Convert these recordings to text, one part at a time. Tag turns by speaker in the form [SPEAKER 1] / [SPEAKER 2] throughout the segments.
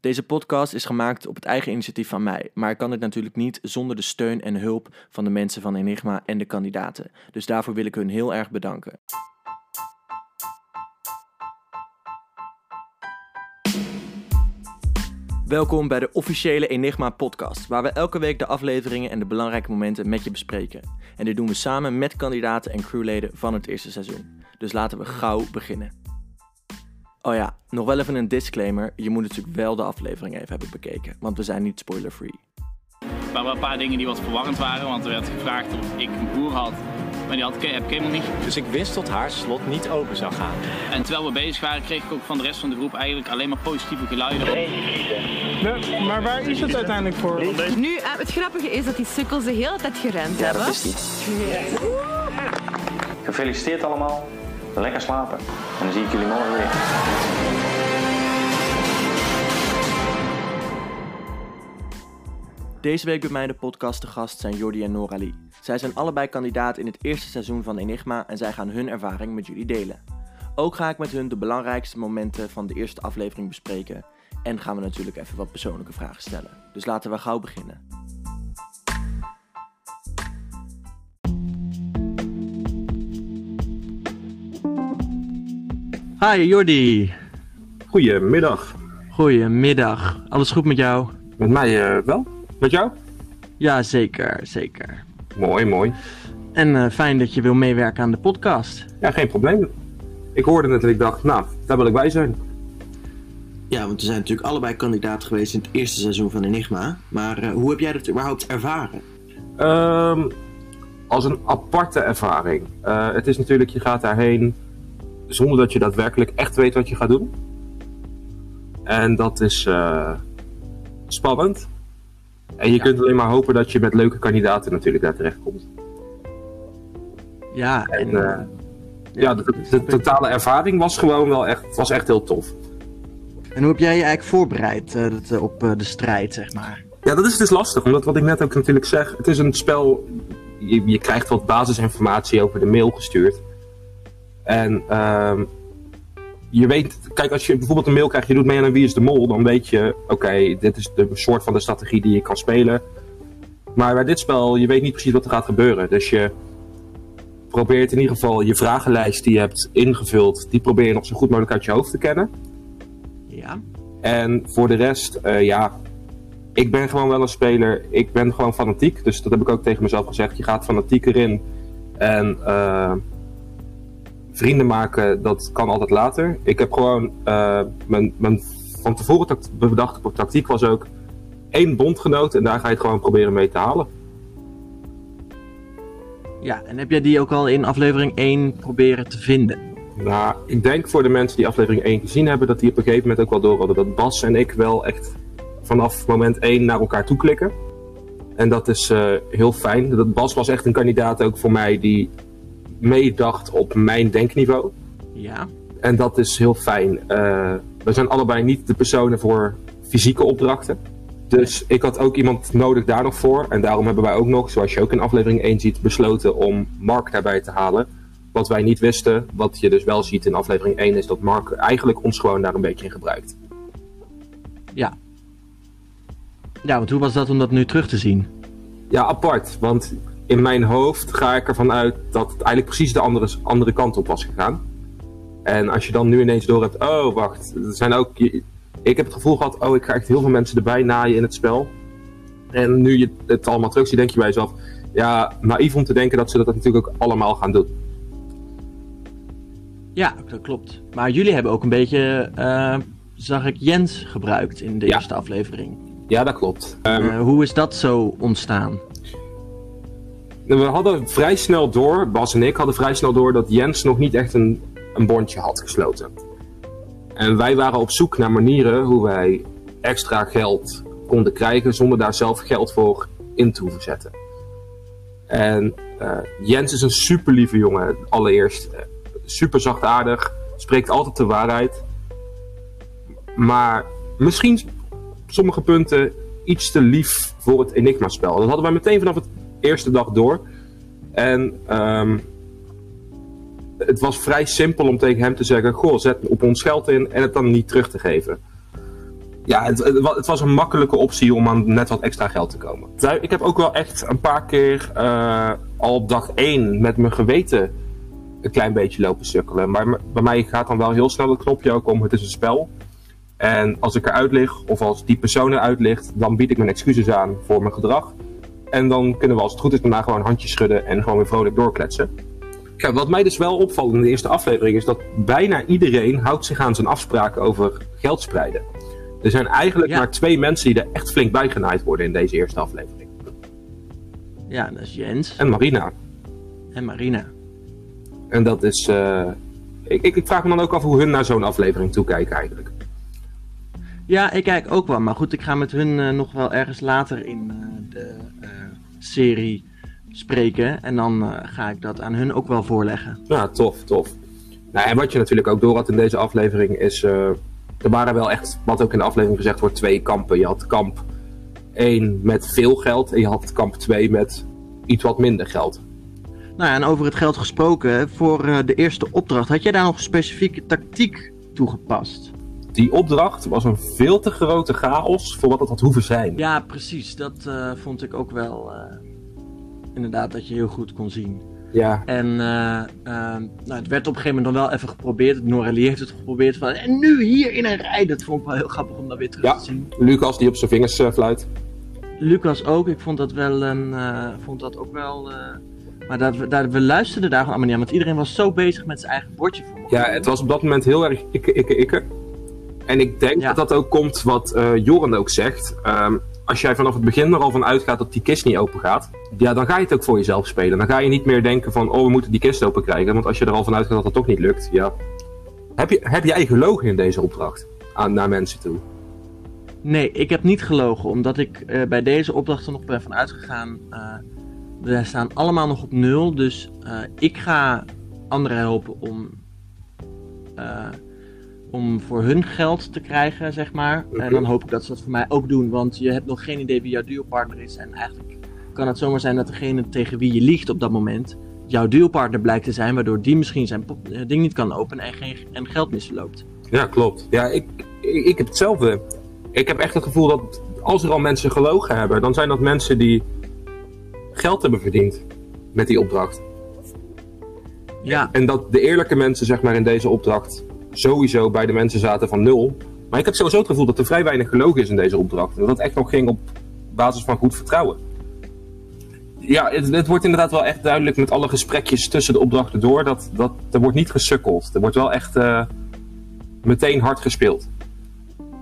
[SPEAKER 1] Deze podcast is gemaakt op het eigen initiatief van mij, maar ik kan dit natuurlijk niet zonder de steun en hulp van de mensen van Enigma en de kandidaten. Dus daarvoor wil ik hun heel erg bedanken. Welkom bij de officiële Enigma podcast, waar we elke week de afleveringen en de belangrijke momenten met je bespreken. En dit doen we samen met kandidaten en crewleden van het eerste seizoen. Dus laten we gauw beginnen. Oh ja, nog wel even een disclaimer. Je moet natuurlijk wel de aflevering even hebben bekeken, want we zijn niet spoiler-free.
[SPEAKER 2] Er waren wel een paar dingen die wat verwarrend waren, want er werd gevraagd of ik een broer had. Maar die had, ik- heb ik helemaal niet.
[SPEAKER 3] Dus ik wist dat haar slot niet open zou gaan.
[SPEAKER 2] En terwijl we bezig waren, kreeg ik ook van de rest van de groep eigenlijk alleen maar positieve geluiden.
[SPEAKER 4] Nee, maar waar is het uiteindelijk voor?
[SPEAKER 5] Nu, eh, het grappige is dat die sukkels de hele tijd gerend
[SPEAKER 6] Ja,
[SPEAKER 5] hebben.
[SPEAKER 6] dat is die. Gefeliciteerd allemaal. Lekker slapen. En dan zie ik jullie morgen weer.
[SPEAKER 1] Deze week bij mij de podcast te gast zijn Jordi en Noralie. Zij zijn allebei kandidaat in het eerste seizoen van Enigma en zij gaan hun ervaring met jullie delen. Ook ga ik met hun de belangrijkste momenten van de eerste aflevering bespreken en gaan we natuurlijk even wat persoonlijke vragen stellen. Dus laten we gauw beginnen. Hi Jordi,
[SPEAKER 7] Goedemiddag.
[SPEAKER 1] goedemiddag. Alles goed met jou?
[SPEAKER 7] Met mij eh, wel? Met jou?
[SPEAKER 1] Ja, zeker, zeker.
[SPEAKER 7] Mooi, mooi.
[SPEAKER 1] En eh, fijn dat je wil meewerken aan de podcast.
[SPEAKER 7] Ja, geen probleem. Ik hoorde het en ik dacht, nou, daar wil ik bij zijn.
[SPEAKER 1] Ja, want we zijn natuurlijk allebei kandidaat geweest in het eerste seizoen van Enigma. Maar eh, hoe heb jij dat überhaupt ervaren?
[SPEAKER 7] Ehm, als een aparte ervaring. Eh, het is natuurlijk, je gaat daarheen zonder dat je daadwerkelijk echt weet wat je gaat doen. En dat is eh, spannend. En je
[SPEAKER 1] Ja.
[SPEAKER 7] kunt alleen maar hopen dat je met leuke kandidaten natuurlijk daar terecht komt.
[SPEAKER 1] Ja,
[SPEAKER 7] En,
[SPEAKER 1] en,
[SPEAKER 7] eh, Ja, de, de totale ervaring was gewoon wel echt, was echt heel tof.
[SPEAKER 1] en hoe heb jij je eigenlijk voorbereid eh, op de strijd, zeg maar?
[SPEAKER 7] Ja, dat is dus lastig, omdat wat ik net ook natuurlijk zeg, het is een spel, je, je krijgt wat basisinformatie over de mail gestuurd. En ehm, je weet, kijk, als je bijvoorbeeld een mail krijgt, je doet mee aan Wie is de Mol, dan weet je, oké, dit is de soort van de strategie die je kan spelen. Maar bij dit spel, je weet niet precies wat er gaat gebeuren. Dus je probeert in ieder geval je vragenlijst die je hebt ingevuld, die probeer je nog zo goed mogelijk uit je hoofd te kennen.
[SPEAKER 1] Ja.
[SPEAKER 7] En voor de rest, eh, ja, ik ben gewoon wel een speler. Ik ben gewoon fanatiek. Dus dat heb ik ook tegen mezelf gezegd. Je gaat fanatiek erin. En eh, vrienden maken, dat kan altijd later. Ik heb gewoon eh, mijn, mijn van tevoren bedachte tactiek was ook één bondgenoot. En daar ga je het gewoon proberen mee te halen.
[SPEAKER 1] Ja, en heb jij die ook al in aflevering 1 proberen te vinden?
[SPEAKER 7] Nou, ik denk voor de mensen die aflevering 1 gezien hebben, dat die op een gegeven moment ook wel door hadden dat Bas en ik wel echt vanaf moment 1 naar elkaar toe klikken. En dat is eh, heel fijn. Dat Bas was echt een kandidaat ook voor mij die meedacht op mijn denkniveau.
[SPEAKER 1] Ja.
[SPEAKER 7] En dat is heel fijn. Eh, we zijn allebei niet de personen voor fysieke opdrachten. Dus ik had ook iemand nodig daar nog voor. En daarom hebben wij ook nog, zoals je ook in aflevering 1 ziet, besloten om Mark daarbij te halen. Wat wij niet wisten, wat je dus wel ziet in aflevering 1, is dat Mark eigenlijk ons gewoon daar een beetje in gebruikt.
[SPEAKER 1] Ja. Ja, want hoe was dat om dat nu terug te zien?
[SPEAKER 7] Ja, apart. Want in mijn hoofd ga ik ervan uit dat het eigenlijk precies de andere, andere kant op was gegaan. En als je dan nu ineens door hebt, oh wacht, er zijn ook. Ik heb het gevoel gehad, oh ik ga echt heel veel mensen erbij naaien in het spel. En nu je het allemaal terug ziet, denk je bij jezelf, ja, naïef om te denken dat ze dat natuurlijk ook allemaal gaan doen.
[SPEAKER 1] Ja, dat klopt. Maar jullie hebben ook een beetje, eh, zag ik, Jens gebruikt in de
[SPEAKER 7] Ja.
[SPEAKER 1] eerste aflevering.
[SPEAKER 7] Ja, dat klopt. Ehm,
[SPEAKER 1] Eh, hoe is dat zo ontstaan?
[SPEAKER 7] We hadden vrij snel door, Bas en ik hadden vrij snel door dat Jens nog niet echt een, een bondje had gesloten. En wij waren op zoek naar manieren hoe wij extra geld konden krijgen zonder daar zelf geld voor in te hoeven zetten. En eh, Jens is een super lieve jongen, allereerst. Eh, super zachtaardig, spreekt altijd de waarheid. Maar misschien op sommige punten iets te lief voor het Enigma-spel. Dat hadden wij meteen vanaf het eerste dag door. En ehm, het was vrij simpel om tegen hem te zeggen: Goh, zet op ons geld in en het dan niet terug te geven. ja, het, het wa- het was een makkelijke optie om aan net wat extra geld te komen. Ik heb ook wel echt een paar keer eh, al op dag 1 met mijn geweten een klein beetje lopen sukkelen. Maar bij mij gaat dan wel heel snel het knopje ook om het is een spel. En als ik eruit lig, of als die persoon eruit ligt, dan bied ik mijn excuses aan voor mijn gedrag. En dan kunnen we als het goed is daarna gewoon handjes schudden en gewoon weer vrolijk doorkletsen. Ja, wat mij dus wel opvalt in de eerste aflevering is dat bijna iedereen houdt zich aan zijn afspraken over geld spreiden. Er zijn eigenlijk
[SPEAKER 1] Ja.
[SPEAKER 7] maar twee mensen die er echt flink bij genaaid worden in deze eerste aflevering.
[SPEAKER 1] Ja, dat is Jens
[SPEAKER 7] En Marina.
[SPEAKER 1] en Marina.
[SPEAKER 7] En dat is. eh, ik, ik, ik vraag me dan ook af hoe hun naar zo'n aflevering toekijken eigenlijk.
[SPEAKER 1] Ja, ik kijk ook wel. Maar goed, ik ga met hun eh, nog wel ergens later in eh, de eh, serie spreken. En dan eh, ga ik dat aan hun ook wel voorleggen.
[SPEAKER 7] Ja, tof, tof. Nou, en wat je natuurlijk ook door had in deze aflevering is. eh, er waren wel echt, wat ook in de aflevering gezegd wordt, twee kampen. Je had kamp 1 met veel geld en je had kamp 2 met iets wat minder geld.
[SPEAKER 1] Nou ja, en over het geld gesproken, voor de eerste opdracht, had jij daar nog specifieke tactiek toegepast?
[SPEAKER 7] Die opdracht was een veel te grote chaos voor wat het had hoeven zijn.
[SPEAKER 1] Ja, precies. Dat eh, vond ik ook wel. eh, inderdaad, dat je heel goed kon zien.
[SPEAKER 7] Ja,
[SPEAKER 1] En eh, nou, het werd op een gegeven moment dan wel even geprobeerd. Noralie heeft het geprobeerd. Van, en nu hier in een rij. Dat vond ik wel heel grappig om dat weer terug
[SPEAKER 7] Ja.
[SPEAKER 1] te zien.
[SPEAKER 7] Lucas die op zijn vingers fluit.
[SPEAKER 1] Lucas ook. Ik vond dat wel een. vond dat ook wel. maar dat we, daar, we luisterden daar gewoon allemaal niet aan. Want iedereen was zo bezig met zijn eigen bordje voor.
[SPEAKER 7] Ja, het was op dat moment heel erg ikke, ikke, ikke. En ik denk
[SPEAKER 1] Ja.
[SPEAKER 7] dat dat ook komt wat eh Joren ook zegt. Ehm, als jij vanaf het begin er al van uitgaat dat die kist niet open gaat, ja, dan ga je het ook voor jezelf spelen. Dan ga je niet meer denken van, oh, we moeten die kist open krijgen. Want als je er al van uitgaat dat het toch niet lukt, ja. Heb, je, heb jij gelogen in deze opdracht aan, naar mensen toe?
[SPEAKER 1] Nee, ik heb niet gelogen. Omdat ik eh, bij deze opdracht er nog ben van uitgegaan. eh we staan allemaal nog op nul. Dus ik ga anderen helpen om. Om voor hun geld te krijgen, zeg maar. En dan hoop ik dat ze dat voor mij ook doen. Want je hebt nog geen idee wie jouw duopartner is. En eigenlijk kan het zomaar zijn dat degene tegen wie je liegt op dat moment. jouw duopartner blijkt te zijn. Waardoor die misschien zijn eh, ding niet kan openen en, geen, en geld misloopt.
[SPEAKER 7] Ja, klopt. Ja, ik, ik, ik heb hetzelfde. Ik heb echt het gevoel dat als er al mensen gelogen hebben, dan zijn dat mensen die geld hebben verdiend met die opdracht.
[SPEAKER 1] Ja,
[SPEAKER 7] En dat de eerlijke mensen, zeg maar, in deze opdracht sowieso bij de mensen zaten van nul. Maar ik heb sowieso het gevoel dat er vrij weinig gelogen is in deze opdracht. En dat het echt nog ging op basis van goed vertrouwen. Ja, het, het wordt inderdaad wel echt duidelijk met alle gesprekjes tussen de opdrachten door. Dat, dat er wordt niet gesukkeld. Er wordt wel echt eh, meteen hard gespeeld.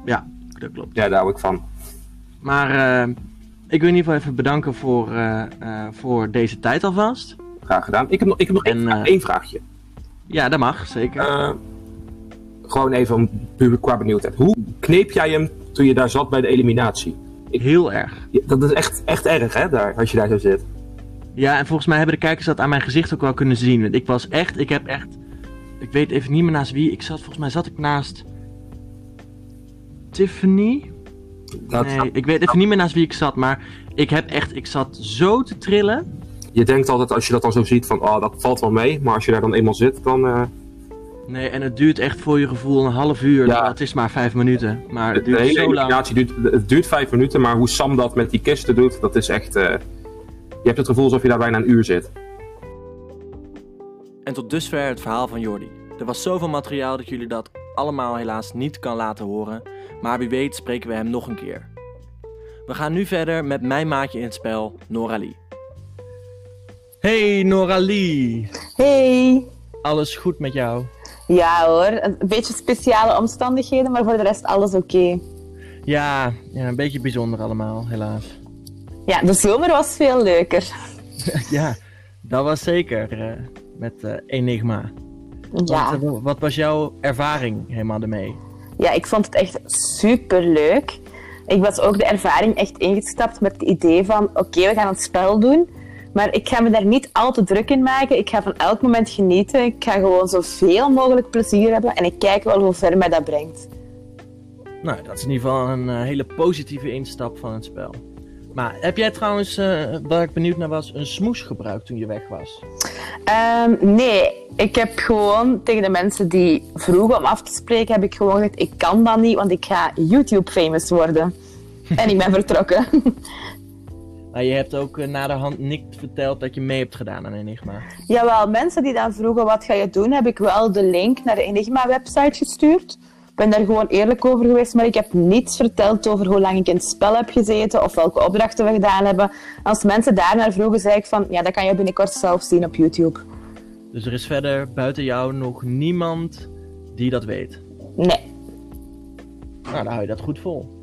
[SPEAKER 1] ja, dat klopt.
[SPEAKER 7] Ja, daar hou ik van.
[SPEAKER 1] Maar eh, ik wil in ieder geval even bedanken voor, eh, voor deze tijd alvast.
[SPEAKER 7] Graag gedaan. Ik heb nog, ik heb nog één,
[SPEAKER 1] En,
[SPEAKER 7] één vraagje.
[SPEAKER 1] Ja, dat mag, zeker.
[SPEAKER 7] Gewoon even om puur qua benieuwdheid. Hoe kneep jij hem toen je daar zat bij de eliminatie?
[SPEAKER 1] Heel erg.
[SPEAKER 7] Dat is echt, echt erg, hè, daar, als je daar zo zit.
[SPEAKER 1] Ja, en volgens mij hebben de kijkers dat aan mijn gezicht ook wel kunnen zien. Want ik was echt, ik heb echt, ik weet even niet meer naast wie. Ik zat, volgens mij zat ik naast Tiffany.
[SPEAKER 7] Dat,
[SPEAKER 1] Nee, ik weet even niet meer naast wie ik zat, maar ik heb echt, ik zat zo te trillen.
[SPEAKER 7] Je denkt altijd als je dat dan zo ziet van, oh, dat valt wel mee. Maar als je daar dan eenmaal zit, dan... eh,
[SPEAKER 1] Nee, en het duurt echt voor je gevoel een half uur.
[SPEAKER 7] Ja.
[SPEAKER 1] Nou, het is maar vijf minuten, maar het
[SPEAKER 7] de
[SPEAKER 1] duurt
[SPEAKER 7] hele
[SPEAKER 1] zo lang.
[SPEAKER 7] duurt, het duurt vijf minuten. Maar hoe Sam dat met die kisten doet, dat is echt... eh, je hebt het gevoel alsof je daar bijna een uur zit.
[SPEAKER 1] En tot dusver het verhaal van Jordi. Er was zoveel materiaal dat jullie dat allemaal helaas niet kan laten horen, maar wie weet spreken we hem nog een keer. We gaan nu verder met mijn maatje in het spel, Noralie. Hey Noralie,
[SPEAKER 8] Hey!
[SPEAKER 1] alles goed met jou?
[SPEAKER 8] Ja hoor, een beetje speciale omstandigheden, maar voor de rest alles oké.
[SPEAKER 1] Ja, ja, een beetje bijzonder allemaal, helaas.
[SPEAKER 8] Ja, de zomer was veel leuker.
[SPEAKER 1] ja, dat was zeker eh, met eh, Enigma.
[SPEAKER 8] Ja.
[SPEAKER 1] Wat, eh, wat was jouw ervaring helemaal ermee?
[SPEAKER 8] ja, ik vond het echt super leuk. Ik was ook de ervaring echt ingestapt met het idee van: oké, we gaan het spel doen. Maar ik ga me daar niet al te druk in maken. Ik ga van elk moment genieten. Ik ga gewoon zoveel mogelijk plezier hebben. En ik kijk wel hoe ver mij dat brengt.
[SPEAKER 1] Nou, dat is in ieder geval een eh, hele positieve instap van het spel. Maar heb jij trouwens, uh, waar ik benieuwd naar was, een smoes gebruikt toen je weg was?
[SPEAKER 8] Um, nee, ik heb gewoon tegen de mensen die vroegen om af te spreken, heb ik gewoon gezegd, ik kan dat niet, want ik ga YouTube famous worden. en ik ben vertrokken.
[SPEAKER 1] Maar je hebt ook uh, na de hand niet verteld dat je mee hebt gedaan aan Enigma.
[SPEAKER 8] Jawel, mensen die dan vroegen wat ga je doen, heb ik wel de link naar de Enigma-website gestuurd. Ik ben daar gewoon eerlijk over geweest, maar ik heb niets verteld over hoe lang ik in het spel heb gezeten of welke opdrachten we gedaan hebben. Als mensen daarnaar vroegen, zei ik van, ja, dat kan je binnenkort zelf zien op YouTube.
[SPEAKER 1] Dus er is verder buiten jou nog niemand die dat weet?
[SPEAKER 8] Nee.
[SPEAKER 1] Nou, dan hou je dat goed vol.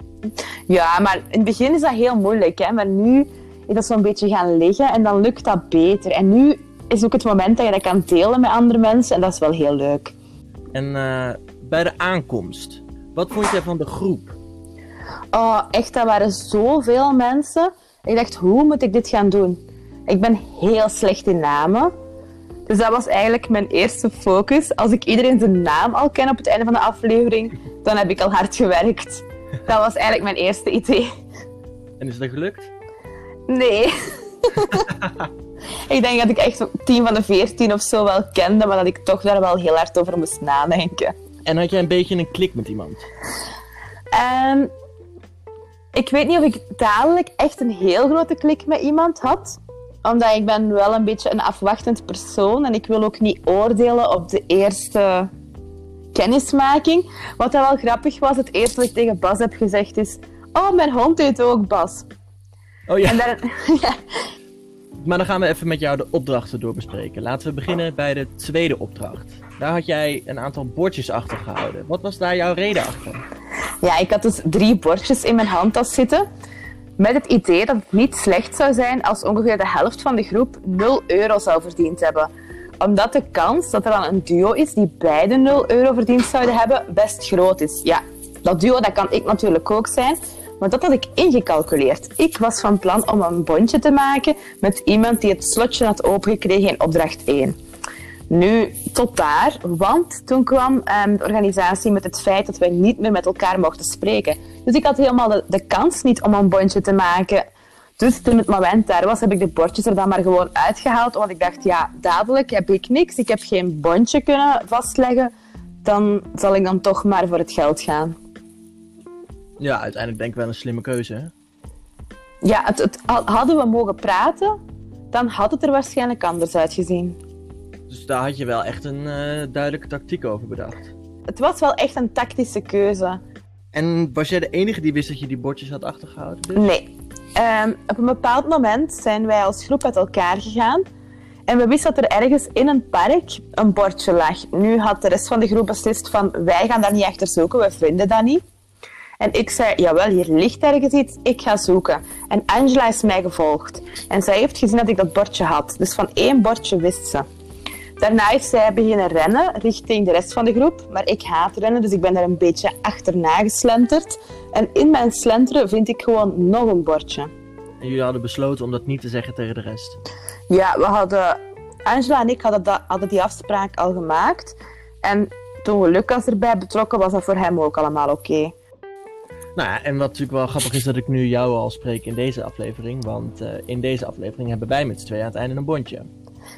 [SPEAKER 8] Ja, maar in het begin is dat heel moeilijk. Hè? Maar nu is dat zo'n beetje gaan liggen en dan lukt dat beter. En nu is ook het moment dat je dat kan delen met andere mensen en dat is wel heel leuk.
[SPEAKER 1] En uh, bij de aankomst, wat vond je van de groep?
[SPEAKER 8] Oh, echt, dat waren zoveel mensen. Ik dacht, hoe moet ik dit gaan doen? Ik ben heel slecht in namen. Dus dat was eigenlijk mijn eerste focus. Als ik iedereen zijn naam al ken op het einde van de aflevering, dan heb ik al hard gewerkt. Dat was eigenlijk mijn eerste idee.
[SPEAKER 1] En is dat gelukt?
[SPEAKER 8] Nee. ik denk dat ik echt 10 van de 14 of zo wel kende, maar dat ik toch daar wel heel hard over moest nadenken.
[SPEAKER 1] En had jij een beetje een klik met iemand?
[SPEAKER 8] Um, ik weet niet of ik dadelijk echt een heel grote klik met iemand had. Omdat ik ben wel een beetje een afwachtend persoon en ik wil ook niet oordelen op de eerste kennismaking. Wat dan wel grappig was, het eerste wat ik tegen Bas heb gezegd is... Oh, mijn hond heet ook Bas.
[SPEAKER 1] Oh ja. En ja. Maar dan gaan we even met jou de opdrachten doorbespreken. Laten we beginnen bij de tweede opdracht. Daar had jij een aantal bordjes achter gehouden. Wat was daar jouw reden achter?
[SPEAKER 8] Ja, ik had dus drie bordjes in mijn handtas zitten. Met het idee dat het niet slecht zou zijn als ongeveer de helft van de groep 0 euro zou verdiend hebben omdat de kans dat er dan een duo is die beide 0 euro verdiend zouden hebben, best groot is. Ja, dat duo dat kan ik natuurlijk ook zijn, maar dat had ik ingecalculeerd. Ik was van plan om een bondje te maken met iemand die het slotje had opengekregen in opdracht 1. Nu, tot daar, want toen kwam um, de organisatie met het feit dat wij niet meer met elkaar mochten spreken. Dus ik had helemaal de kans niet om een bondje te maken dus toen het moment daar was, heb ik de bordjes er dan maar gewoon uitgehaald. Want ik dacht, ja, dadelijk heb ik niks. Ik heb geen bondje kunnen vastleggen. Dan zal ik dan toch maar voor het geld gaan.
[SPEAKER 1] Ja, uiteindelijk denk ik wel een slimme keuze, hè?
[SPEAKER 8] Ja, het, het, hadden we mogen praten, dan had het er waarschijnlijk anders uitgezien.
[SPEAKER 1] Dus daar had je wel echt een uh, duidelijke tactiek over bedacht?
[SPEAKER 8] Het was wel echt een tactische keuze.
[SPEAKER 1] En was jij de enige die wist dat je die bordjes had achtergehouden? Dus?
[SPEAKER 8] Nee, Um, op een bepaald moment zijn wij als groep uit elkaar gegaan. En we wisten dat er ergens in een park een bordje lag. Nu had de rest van de groep beslist van wij gaan daar niet achter zoeken, we vinden dat niet. En ik zei, jawel, hier ligt ergens iets, ik ga zoeken. En Angela is mij gevolgd. En zij heeft gezien dat ik dat bordje had. Dus van één bordje wist ze. Daarna is zij beginnen rennen richting de rest van de groep. Maar ik haat rennen, dus ik ben daar een beetje achterna geslenterd. En in mijn slenteren vind ik gewoon nog een bordje.
[SPEAKER 1] En jullie hadden besloten om dat niet te zeggen tegen de rest?
[SPEAKER 8] Ja, we hadden... Angela en ik hadden, die afspraak al gemaakt. En toen Lucas erbij betrokken, was dat voor hem ook allemaal oké.
[SPEAKER 1] Nou ja, en wat natuurlijk wel grappig is dat ik nu jou al spreek in deze aflevering. Want uh, in deze aflevering hebben wij met z'n tweeën aan het einde een bondje.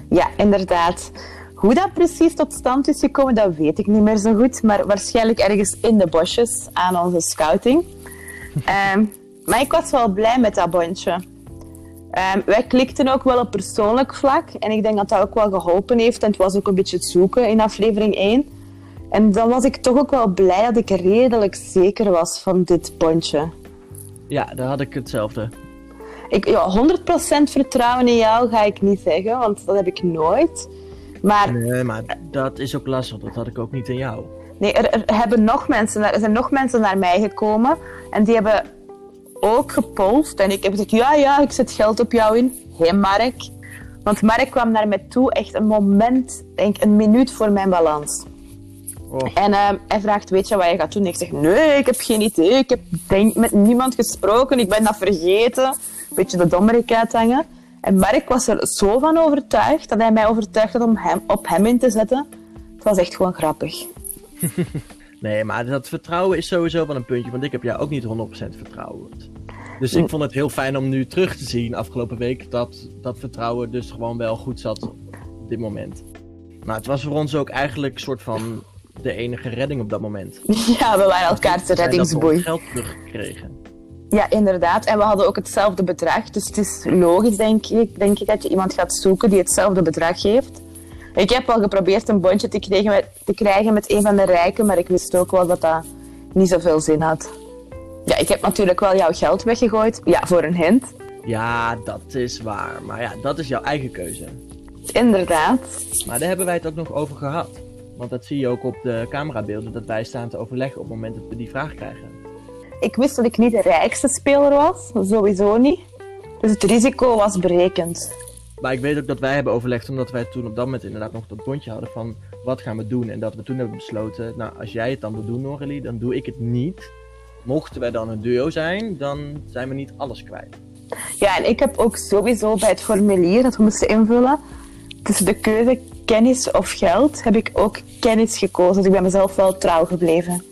[SPEAKER 8] Ja, inderdaad. Hoe dat precies tot stand is gekomen, dat weet ik niet meer zo goed. Maar waarschijnlijk ergens in de bosjes aan onze scouting. um, maar ik was wel blij met dat bondje. Um, wij klikten ook wel op persoonlijk vlak. En ik denk dat dat ook wel geholpen heeft. En het was ook een beetje het zoeken in aflevering 1. En dan was ik toch ook wel blij dat ik redelijk zeker was van dit bondje.
[SPEAKER 1] Ja, daar had ik hetzelfde.
[SPEAKER 8] Ik, ja, 100% vertrouwen in jou ga ik niet zeggen, want dat heb ik nooit. Maar,
[SPEAKER 1] nee, maar dat is ook lastig. Dat had ik ook niet in jou.
[SPEAKER 8] Nee, er, er, hebben nog mensen, er zijn nog mensen naar mij gekomen en die hebben ook gepolst. En ik heb gezegd, ja, ja, ik zet geld op jou in. Hé, hey, Mark. Want Mark kwam naar mij toe echt een moment, denk een minuut voor mijn balans. Oh. En uh, hij vraagt, weet je wat je gaat doen? Ik zeg, nee, ik heb geen idee. Ik heb denk, met niemand gesproken. Ik ben dat vergeten. Beetje de dommerik uithangen. En Mark was er zo van overtuigd dat hij mij overtuigd had om hem, op hem in te zetten. Het was echt gewoon grappig.
[SPEAKER 1] nee, maar dat vertrouwen is sowieso wel een puntje, want ik heb jou ook niet 100% vertrouwen. Dus ik vond het heel fijn om nu terug te zien afgelopen week dat dat vertrouwen dus gewoon wel goed zat op dit moment. Maar het was voor ons ook eigenlijk een soort van de enige redding op dat moment.
[SPEAKER 8] Ja, we waren elkaar de reddingsboei.
[SPEAKER 1] geld teruggekregen.
[SPEAKER 8] Ja, inderdaad. En we hadden ook hetzelfde bedrag. Dus het is logisch, denk ik, denk ik dat je iemand gaat zoeken die hetzelfde bedrag heeft. Ik heb al geprobeerd een bondje te krijgen, met, te krijgen met een van de rijken, maar ik wist ook wel dat dat niet zoveel zin had. Ja, ik heb natuurlijk wel jouw geld weggegooid. Ja, voor een hint.
[SPEAKER 1] Ja, dat is waar. Maar ja, dat is jouw eigen keuze.
[SPEAKER 8] Inderdaad.
[SPEAKER 1] Maar daar hebben wij het ook nog over gehad. Want dat zie je ook op de camerabeelden, dat wij staan te overleggen op het moment dat we die vraag krijgen.
[SPEAKER 8] Ik wist dat ik niet de rijkste speler was, sowieso niet. Dus het risico was berekend.
[SPEAKER 1] Maar ik weet ook dat wij hebben overlegd, omdat wij toen op dat moment inderdaad nog dat bondje hadden van wat gaan we doen. En dat we toen hebben besloten, nou als jij het dan wil doen Noralie, dan doe ik het niet. Mochten wij dan een duo zijn, dan zijn we niet alles kwijt.
[SPEAKER 8] Ja, en ik heb ook sowieso bij het formulier dat we moesten invullen, tussen de keuze kennis of geld, heb ik ook kennis gekozen. Dus ik ben mezelf wel trouw gebleven.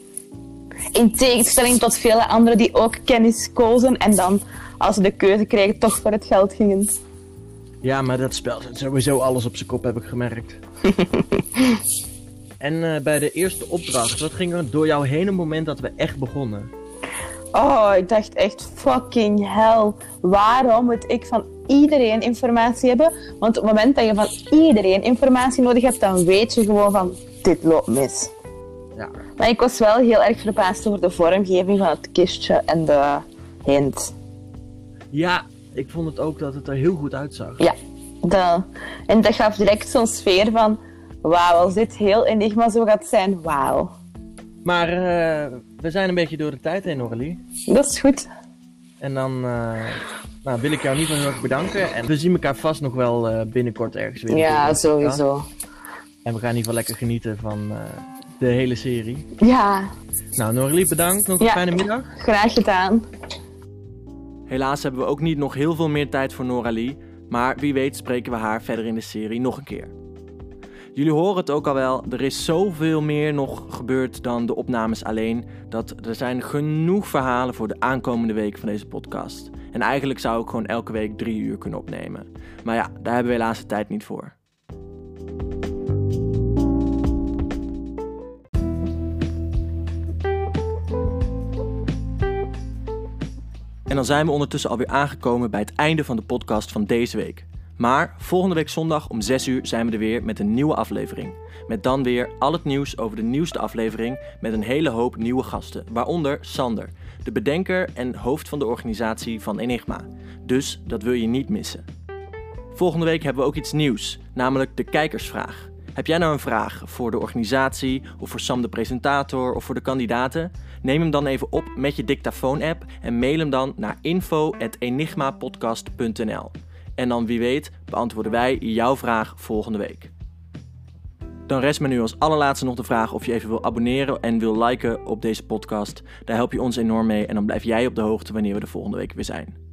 [SPEAKER 8] In tegenstelling tot vele anderen die ook kennis kozen en dan, als ze de keuze kregen, toch voor het geld gingen.
[SPEAKER 1] Ja, maar dat spel zet sowieso alles op zijn kop, heb ik gemerkt. en uh, bij de eerste opdracht, wat ging er door jou heen op het moment dat we echt begonnen?
[SPEAKER 8] Oh, ik dacht echt fucking hell. Waarom moet ik van iedereen informatie hebben? Want op het moment dat je van iedereen informatie nodig hebt, dan weet je gewoon van dit loopt mis.
[SPEAKER 1] Ja.
[SPEAKER 8] Maar ik was wel heel erg verbaasd over de vormgeving van het kistje en de hint.
[SPEAKER 1] Ja, ik vond het ook dat het er heel goed uitzag.
[SPEAKER 8] Ja, de, en dat gaf direct zo'n sfeer van wauw, als dit heel Enigma zo gaat zijn, wauw.
[SPEAKER 1] Maar uh, we zijn een beetje door de tijd heen, Noralie.
[SPEAKER 8] Dat is goed.
[SPEAKER 1] En dan uh, nou, wil ik jou niet heel erg bedanken. En we zien elkaar vast nog wel uh, binnenkort ergens weer.
[SPEAKER 8] Ja, sowieso.
[SPEAKER 1] En we gaan in ieder geval lekker genieten van de hele serie.
[SPEAKER 8] Ja.
[SPEAKER 1] Nou, Noralie, bedankt. Nog een
[SPEAKER 8] ja,
[SPEAKER 1] fijne middag.
[SPEAKER 8] Graag gedaan.
[SPEAKER 1] Helaas hebben we ook niet nog heel veel meer tijd voor Noralie. Maar wie weet spreken we haar verder in de serie nog een keer. Jullie horen het ook al wel, er is zoveel meer nog gebeurd dan de opnames alleen. Dat er zijn genoeg verhalen voor de aankomende week van deze podcast. En eigenlijk zou ik gewoon elke week drie uur kunnen opnemen. Maar ja, daar hebben we helaas de tijd niet voor. En dan zijn we ondertussen alweer aangekomen bij het einde van de podcast van deze week. Maar volgende week zondag om 6 uur zijn we er weer met een nieuwe aflevering. Met dan weer al het nieuws over de nieuwste aflevering met een hele hoop nieuwe gasten. Waaronder Sander, de bedenker en hoofd van de organisatie van Enigma. Dus dat wil je niet missen. Volgende week hebben we ook iets nieuws, namelijk de kijkersvraag. Heb jij nou een vraag voor de organisatie of voor Sam de presentator of voor de kandidaten? Neem hem dan even op met je dictafoon-app en mail hem dan naar info.enigmapodcast.nl. En dan wie weet beantwoorden wij jouw vraag volgende week. Dan rest me nu als allerlaatste nog de vraag of je even wil abonneren en wil liken op deze podcast. Daar help je ons enorm mee en dan blijf jij op de hoogte wanneer we de volgende week weer zijn.